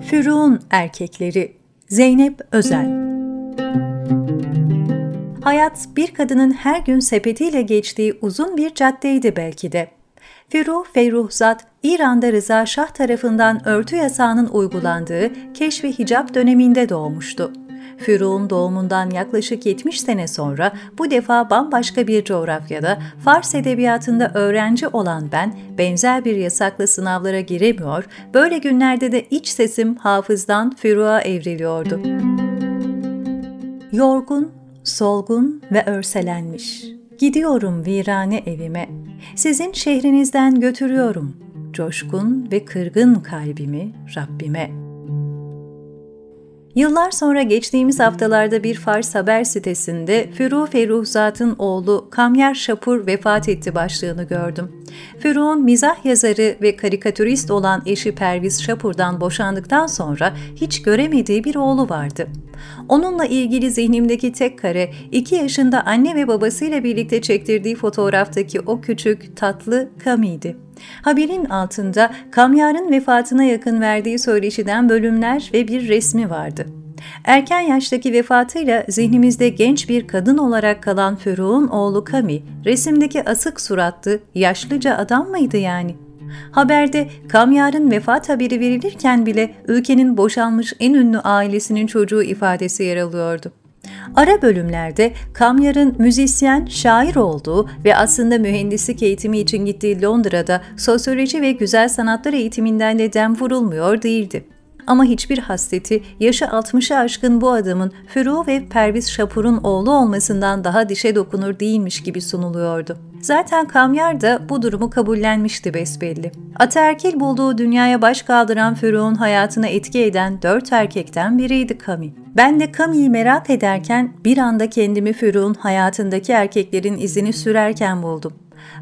Fürun Erkekleri Zeynep Özel Hayat bir kadının her gün sepetiyle geçtiği uzun bir caddeydi belki de. Firuh Feyruhzat, İran'da Rıza Şah tarafından örtü yasağının uygulandığı keşfi hicap döneminde doğmuştu. Füruğ'un doğumundan yaklaşık 70 sene sonra bu defa bambaşka bir coğrafyada Fars edebiyatında öğrenci olan ben benzer bir yasaklı sınavlara giremiyor, böyle günlerde de iç sesim hafızdan Füruğa evriliyordu. Yorgun, solgun ve örselenmiş. Gidiyorum virane evime. Sizin şehrinizden götürüyorum. Coşkun ve kırgın kalbimi Rabbime.'' Yıllar sonra geçtiğimiz haftalarda bir Fars haber sitesinde Füruh Feruhzat'ın oğlu Kamyer Şapur vefat etti başlığını gördüm. Füruh'un mizah yazarı ve karikatürist olan eşi Perviz Şapur'dan boşandıktan sonra hiç göremediği bir oğlu vardı. Onunla ilgili zihnimdeki tek kare, iki yaşında anne ve babasıyla birlikte çektirdiği fotoğraftaki o küçük, tatlı Kami'ydi. Haberin altında Kamyar'ın vefatına yakın verdiği söyleşiden bölümler ve bir resmi vardı. Erken yaştaki vefatıyla zihnimizde genç bir kadın olarak kalan Feruğ'un oğlu Kami, resimdeki asık suratlı, yaşlıca adam mıydı yani? Haberde Kamyar'ın vefat haberi verilirken bile ülkenin boşalmış en ünlü ailesinin çocuğu ifadesi yer alıyordu. Ara bölümlerde Kamyar'ın müzisyen, şair olduğu ve aslında mühendislik eğitimi için gittiği Londra'da sosyoloji ve güzel sanatlar eğitiminden de dem vurulmuyor değildi. Ama hiçbir hasreti yaşı 60'ı aşkın bu adamın Furu ve Perviz Şapur'un oğlu olmasından daha dişe dokunur değilmiş gibi sunuluyordu. Zaten Kamyar da bu durumu kabullenmişti besbelli. Ataerkil bulduğu dünyaya baş kaldıran Furuk'un hayatına etki eden dört erkekten biriydi Kami. Ben de Kami'yi merak ederken bir anda kendimi Furuk'un hayatındaki erkeklerin izini sürerken buldum.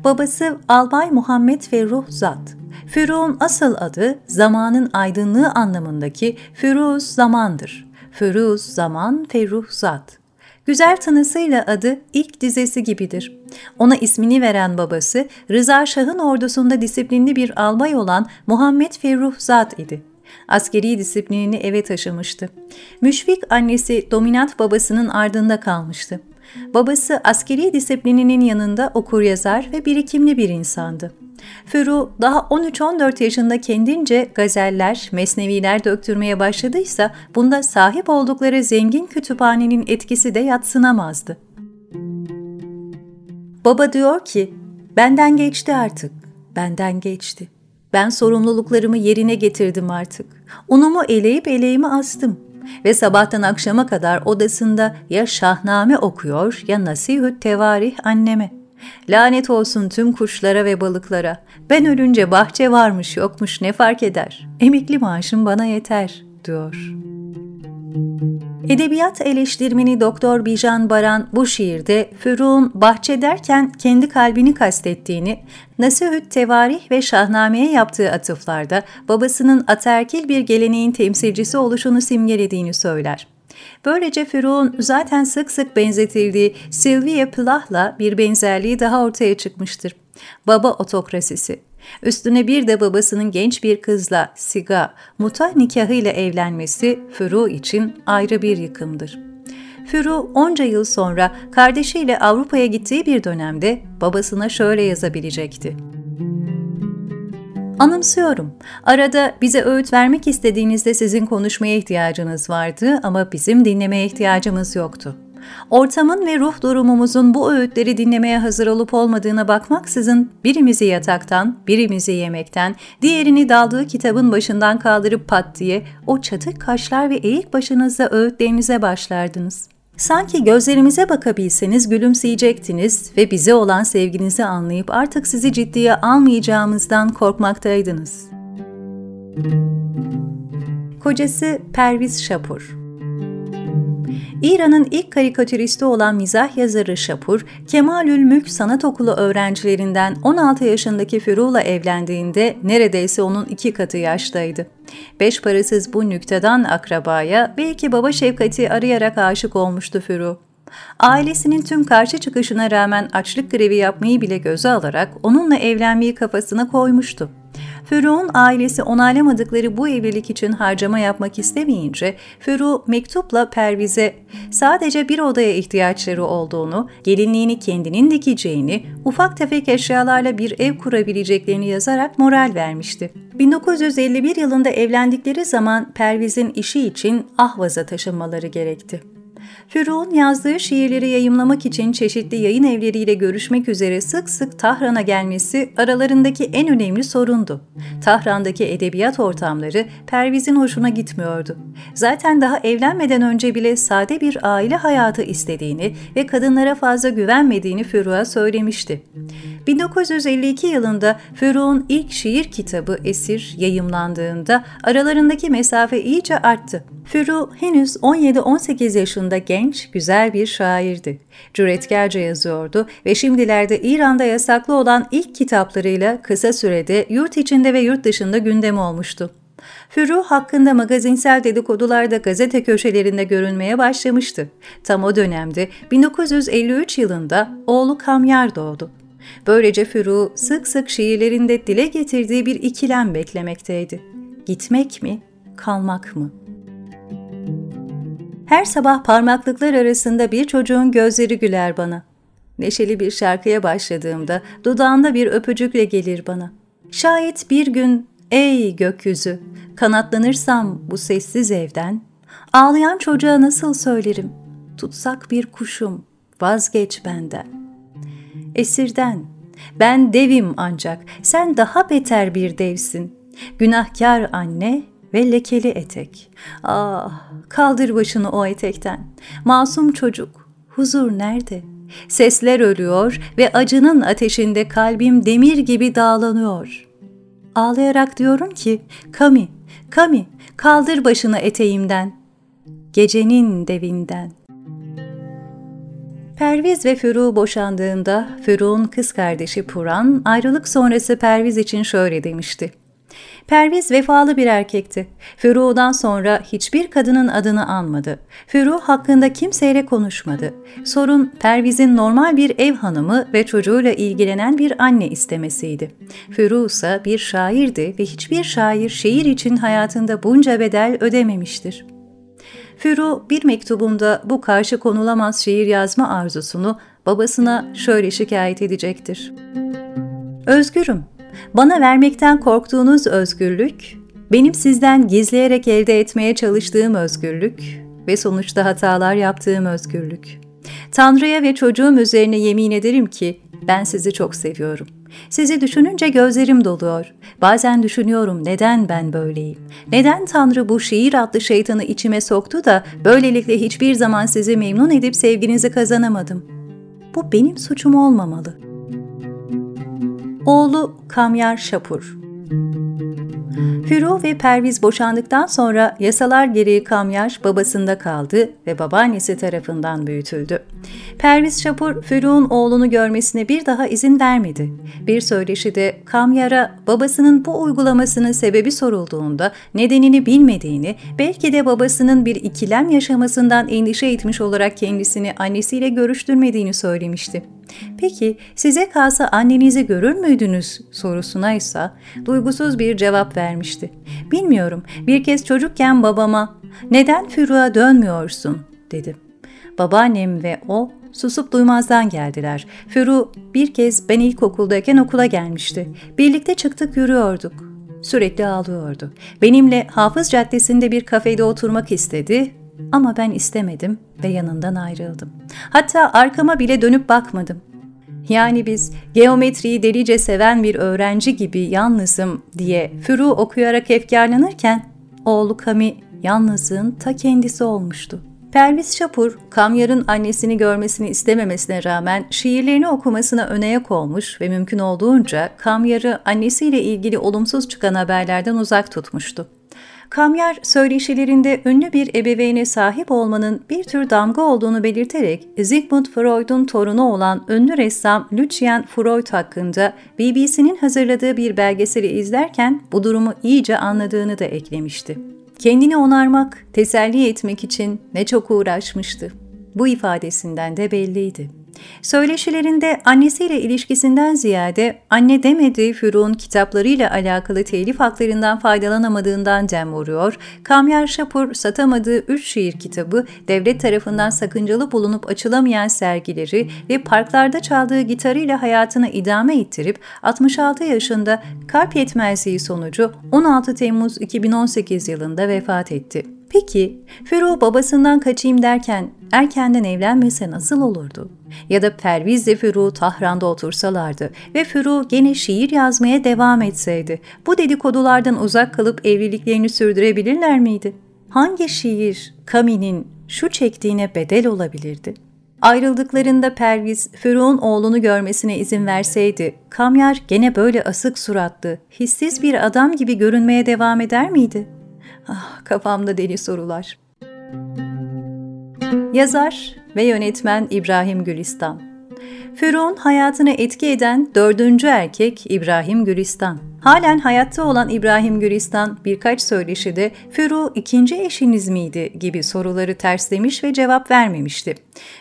Babası Albay Muhammed Ferruh Zat. Füruk'un asıl adı zamanın aydınlığı anlamındaki Firuz zamandır. Firuz zaman Ferruh Zat. Güzel tanısıyla adı ilk dizesi gibidir. Ona ismini veren babası Rıza Şah'ın ordusunda disiplinli bir albay olan Muhammed Ferruh Zat idi. Askeri disiplinini eve taşımıştı. Müşfik annesi dominant babasının ardında kalmıştı. Babası askeri disiplininin yanında okur yazar ve birikimli bir insandı. Furu daha 13-14 yaşında kendince gazeller, mesneviler döktürmeye başladıysa bunda sahip oldukları zengin kütüphanenin etkisi de yatsınamazdı. Baba diyor ki, benden geçti artık, benden geçti. Ben sorumluluklarımı yerine getirdim artık. Unumu eleyip eleğimi astım ve sabahtan akşama kadar odasında ya şahname okuyor ya nasihüt tevarih anneme. Lanet olsun tüm kuşlara ve balıklara. Ben ölünce bahçe varmış yokmuş ne fark eder? Emekli maaşım bana yeter, diyor. Edebiyat eleştirmeni Doktor Bijan Baran bu şiirde Füruk'un bahçe derken kendi kalbini kastettiğini, Nasihüt Tevarih ve Şahname'ye yaptığı atıflarda babasının ataerkil bir geleneğin temsilcisi oluşunu simgelediğini söyler. Böylece Furuk'un zaten sık sık benzetildiği Sylvia Plath'la bir benzerliği daha ortaya çıkmıştır. Baba otokrasisi. Üstüne bir de babasının genç bir kızla Siga, muta nikahıyla evlenmesi Furu için ayrı bir yıkımdır. Furu onca yıl sonra kardeşiyle Avrupa'ya gittiği bir dönemde babasına şöyle yazabilecekti. Anımsıyorum. Arada bize öğüt vermek istediğinizde sizin konuşmaya ihtiyacınız vardı ama bizim dinlemeye ihtiyacımız yoktu. Ortamın ve ruh durumumuzun bu öğütleri dinlemeye hazır olup olmadığına bakmaksızın birimizi yataktan, birimizi yemekten, diğerini daldığı kitabın başından kaldırıp pat diye o çatık kaşlar ve eğik başınızla öğütlerinize başlardınız. Sanki gözlerimize bakabilseniz gülümseyecektiniz ve bize olan sevginizi anlayıp artık sizi ciddiye almayacağımızdan korkmaktaydınız. Kocası Perviz Şapur İran'ın ilk karikatüristi olan mizah yazarı Şapur, Kemalül Mülk Sanat Okulu öğrencilerinden 16 yaşındaki Firul'la evlendiğinde neredeyse onun iki katı yaştaydı. Beş parasız bu nükteden akrabaya belki baba şefkati arayarak aşık olmuştu Firu. Ailesinin tüm karşı çıkışına rağmen açlık grevi yapmayı bile göze alarak onunla evlenmeyi kafasına koymuştu. Ferruh'un ailesi onaylamadıkları bu evlilik için harcama yapmak istemeyince Ferruh mektupla Perviz'e sadece bir odaya ihtiyaçları olduğunu, gelinliğini kendinin dikeceğini, ufak tefek eşyalarla bir ev kurabileceklerini yazarak moral vermişti. 1951 yılında evlendikleri zaman Perviz'in işi için Ahvaz'a taşınmaları gerekti. Füruğ'un yazdığı şiirleri yayımlamak için çeşitli yayın evleriyle görüşmek üzere sık sık Tahran'a gelmesi aralarındaki en önemli sorundu. Tahran'daki edebiyat ortamları Perviz'in hoşuna gitmiyordu. Zaten daha evlenmeden önce bile sade bir aile hayatı istediğini ve kadınlara fazla güvenmediğini Füruğ'a söylemişti. 1952 yılında Ferruh'un ilk şiir kitabı Esir yayımlandığında aralarındaki mesafe iyice arttı. Ferruh henüz 17-18 yaşında genç, güzel bir şairdi. Cüretkarca yazıyordu ve şimdilerde İran'da yasaklı olan ilk kitaplarıyla kısa sürede yurt içinde ve yurt dışında gündem olmuştu. Fürruh hakkında magazinsel dedikodular da gazete köşelerinde görünmeye başlamıştı. Tam o dönemde 1953 yılında oğlu Kamyar doğdu. Böylece Füru sık sık şiirlerinde dile getirdiği bir ikilem beklemekteydi. Gitmek mi, kalmak mı? Her sabah parmaklıklar arasında bir çocuğun gözleri güler bana. Neşeli bir şarkıya başladığımda dudağında bir öpücükle gelir bana. Şayet bir gün ey gökyüzü kanatlanırsam bu sessiz evden, ağlayan çocuğa nasıl söylerim? Tutsak bir kuşum, vazgeç benden.'' Esirden. Ben devim ancak, sen daha beter bir devsin. Günahkar anne ve lekeli etek. Ah, kaldır başını o etekten. Masum çocuk, huzur nerede? Sesler ölüyor ve acının ateşinde kalbim demir gibi dağlanıyor. Ağlayarak diyorum ki, Kami, Kami, kaldır başını eteğimden. Gecenin devinden.'' Perviz ve Furu boşandığında Furu'nun kız kardeşi Puran ayrılık sonrası Perviz için şöyle demişti. Perviz vefalı bir erkekti. Furu'dan sonra hiçbir kadının adını anmadı. Furu hakkında kimseyle konuşmadı. Sorun Perviz'in normal bir ev hanımı ve çocuğuyla ilgilenen bir anne istemesiydi. Furu ise bir şairdi ve hiçbir şair şiir için hayatında bunca bedel ödememiştir.'' Furu bir mektubunda bu karşı konulamaz şiir yazma arzusunu babasına şöyle şikayet edecektir. Özgürüm. Bana vermekten korktuğunuz özgürlük, benim sizden gizleyerek elde etmeye çalıştığım özgürlük ve sonuçta hatalar yaptığım özgürlük. Tanrı'ya ve çocuğum üzerine yemin ederim ki ben sizi çok seviyorum. Sizi düşününce gözlerim doluyor. Bazen düşünüyorum neden ben böyleyim? Neden Tanrı bu şiir adlı şeytanı içime soktu da böylelikle hiçbir zaman sizi memnun edip sevginizi kazanamadım? Bu benim suçum olmamalı. Oğlu Kamyar Şapur Firuh ve Perviz boşandıktan sonra yasalar gereği Kamyar babasında kaldı ve babaannesi tarafından büyütüldü. Perviz Şapur, Firuh'un oğlunu görmesine bir daha izin vermedi. Bir söyleşide Kamyar'a babasının bu uygulamasının sebebi sorulduğunda nedenini bilmediğini, belki de babasının bir ikilem yaşamasından endişe etmiş olarak kendisini annesiyle görüştürmediğini söylemişti. Peki size kalsa annenizi görür müydünüz sorusuna ise duygusuz bir cevap vermişti. Bilmiyorum bir kez çocukken babama neden Füruğa dönmüyorsun dedi. Babaannem ve o susup duymazdan geldiler. Furu bir kez ben ilkokuldayken okula gelmişti. Birlikte çıktık yürüyorduk. Sürekli ağlıyordu. Benimle Hafız Caddesi'nde bir kafede oturmak istedi ama ben istemedim ve yanından ayrıldım. Hatta arkama bile dönüp bakmadım. Yani biz geometriyi delice seven bir öğrenci gibi yalnızım diye Furu okuyarak efkarlanırken oğlu Kami yalnızlığın ta kendisi olmuştu. Perviz Şapur, Kamyar'ın annesini görmesini istememesine rağmen şiirlerini okumasına önayak olmuş ve mümkün olduğunca Kamyar'ı annesiyle ilgili olumsuz çıkan haberlerden uzak tutmuştu. Kamyar söyleşilerinde ünlü bir ebeveyne sahip olmanın bir tür damga olduğunu belirterek Sigmund Freud'un torunu olan ünlü ressam Lucien Freud hakkında BBC'nin hazırladığı bir belgeseli izlerken bu durumu iyice anladığını da eklemişti. Kendini onarmak, teselli etmek için ne çok uğraşmıştı. Bu ifadesinden de belliydi. Söyleşilerinde annesiyle ilişkisinden ziyade anne demediği Füruk'un kitaplarıyla alakalı telif haklarından faydalanamadığından dem vuruyor, Kamyar Şapur satamadığı üç şiir kitabı, devlet tarafından sakıncalı bulunup açılamayan sergileri ve parklarda çaldığı gitarıyla hayatını idame ettirip 66 yaşında kalp yetmezliği sonucu 16 Temmuz 2018 yılında vefat etti. Peki Fero babasından kaçayım derken erkenden evlenmese nasıl olurdu? Ya da Perviz de Fero Tahran'da otursalardı ve Fero gene şiir yazmaya devam etseydi bu dedikodulardan uzak kalıp evliliklerini sürdürebilirler miydi? Hangi şiir Kami'nin şu çektiğine bedel olabilirdi? Ayrıldıklarında Perviz, Ferruh'un oğlunu görmesine izin verseydi, Kamyar gene böyle asık suratlı, hissiz bir adam gibi görünmeye devam eder miydi? Ah, kafamda deli sorular. Yazar ve yönetmen İbrahim Gülistan Ferruh'un hayatını etki eden dördüncü erkek İbrahim Gülistan. Halen hayatta olan İbrahim Gülistan birkaç söyleşide Furu ikinci eşiniz miydi gibi soruları terslemiş ve cevap vermemişti.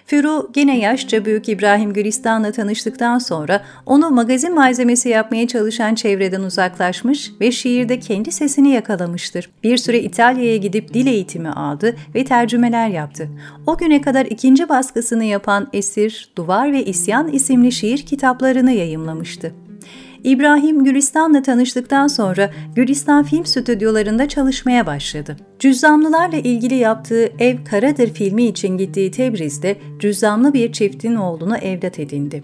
Furu gene yaşça büyük İbrahim Gülistan'la tanıştıktan sonra onu magazin malzemesi yapmaya çalışan çevreden uzaklaşmış ve şiirde kendi sesini yakalamıştır. Bir süre İtalya'ya gidip dil eğitimi aldı ve tercümeler yaptı. O güne kadar ikinci baskısını yapan Esir, Duvar ve İsyan isimli şiir kitaplarını yayımlamıştı. İbrahim Gülistan'la tanıştıktan sonra Gülistan Film Stüdyolarında çalışmaya başladı. Cüzzamlılarla ilgili yaptığı Ev Karadır filmi için gittiği Tebriz'de cüzzamlı bir çiftin oğlunu evlat edindi.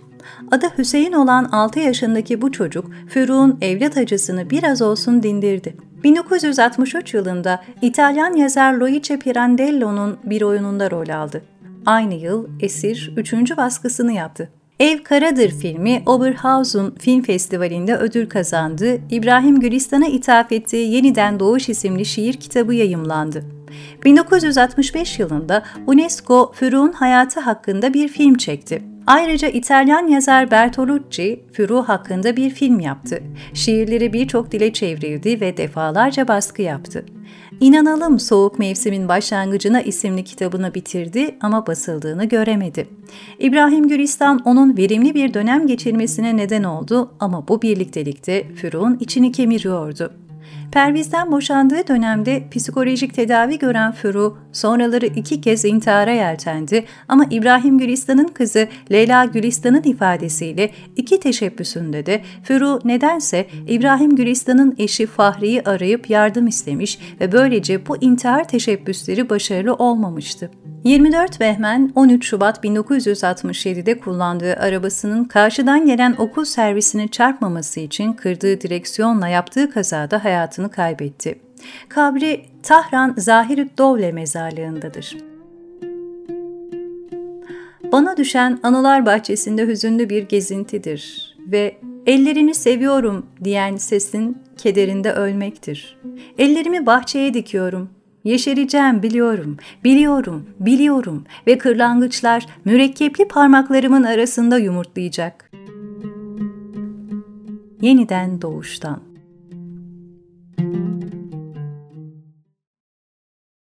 Adı Hüseyin olan 6 yaşındaki bu çocuk Füruk'un evlat acısını biraz olsun dindirdi. 1963 yılında İtalyan yazar Luigi Pirandello'nun bir oyununda rol aldı. Aynı yıl Esir 3. baskısını yaptı. Ev Karadır filmi Oberhausen Film Festivali'nde ödül kazandı. İbrahim Gülistan'a ithaf ettiği Yeniden Doğuş isimli şiir kitabı yayımlandı. 1965 yılında UNESCO Füruk'un hayatı hakkında bir film çekti. Ayrıca İtalyan yazar Bertolucci, Furu hakkında bir film yaptı. Şiirleri birçok dile çevrildi ve defalarca baskı yaptı. İnanalım Soğuk Mevsimin Başlangıcına isimli kitabını bitirdi ama basıldığını göremedi. İbrahim Gülistan onun verimli bir dönem geçirmesine neden oldu ama bu birliktelikte Furuk'un içini kemiriyordu. Perviz'den boşandığı dönemde psikolojik tedavi gören Furu sonraları iki kez intihara yeltendi ama İbrahim Gülistan'ın kızı Leyla Gülistan'ın ifadesiyle iki teşebbüsünde de Furu nedense İbrahim Gülistan'ın eşi Fahri'yi arayıp yardım istemiş ve böylece bu intihar teşebbüsleri başarılı olmamıştı. 24 Behmen 13 Şubat 1967'de kullandığı arabasının karşıdan gelen okul servisini çarpmaması için kırdığı direksiyonla yaptığı kazada hayatını kaybetti. Kabri Tahran Zahirüt Dovle mezarlığındadır. Bana düşen anılar bahçesinde hüzünlü bir gezintidir ve ellerini seviyorum diyen sesin kederinde ölmektir. Ellerimi bahçeye dikiyorum, Yeşereceğim biliyorum, biliyorum, biliyorum ve kırlangıçlar mürekkepli parmaklarımın arasında yumurtlayacak. Yeniden doğuştan.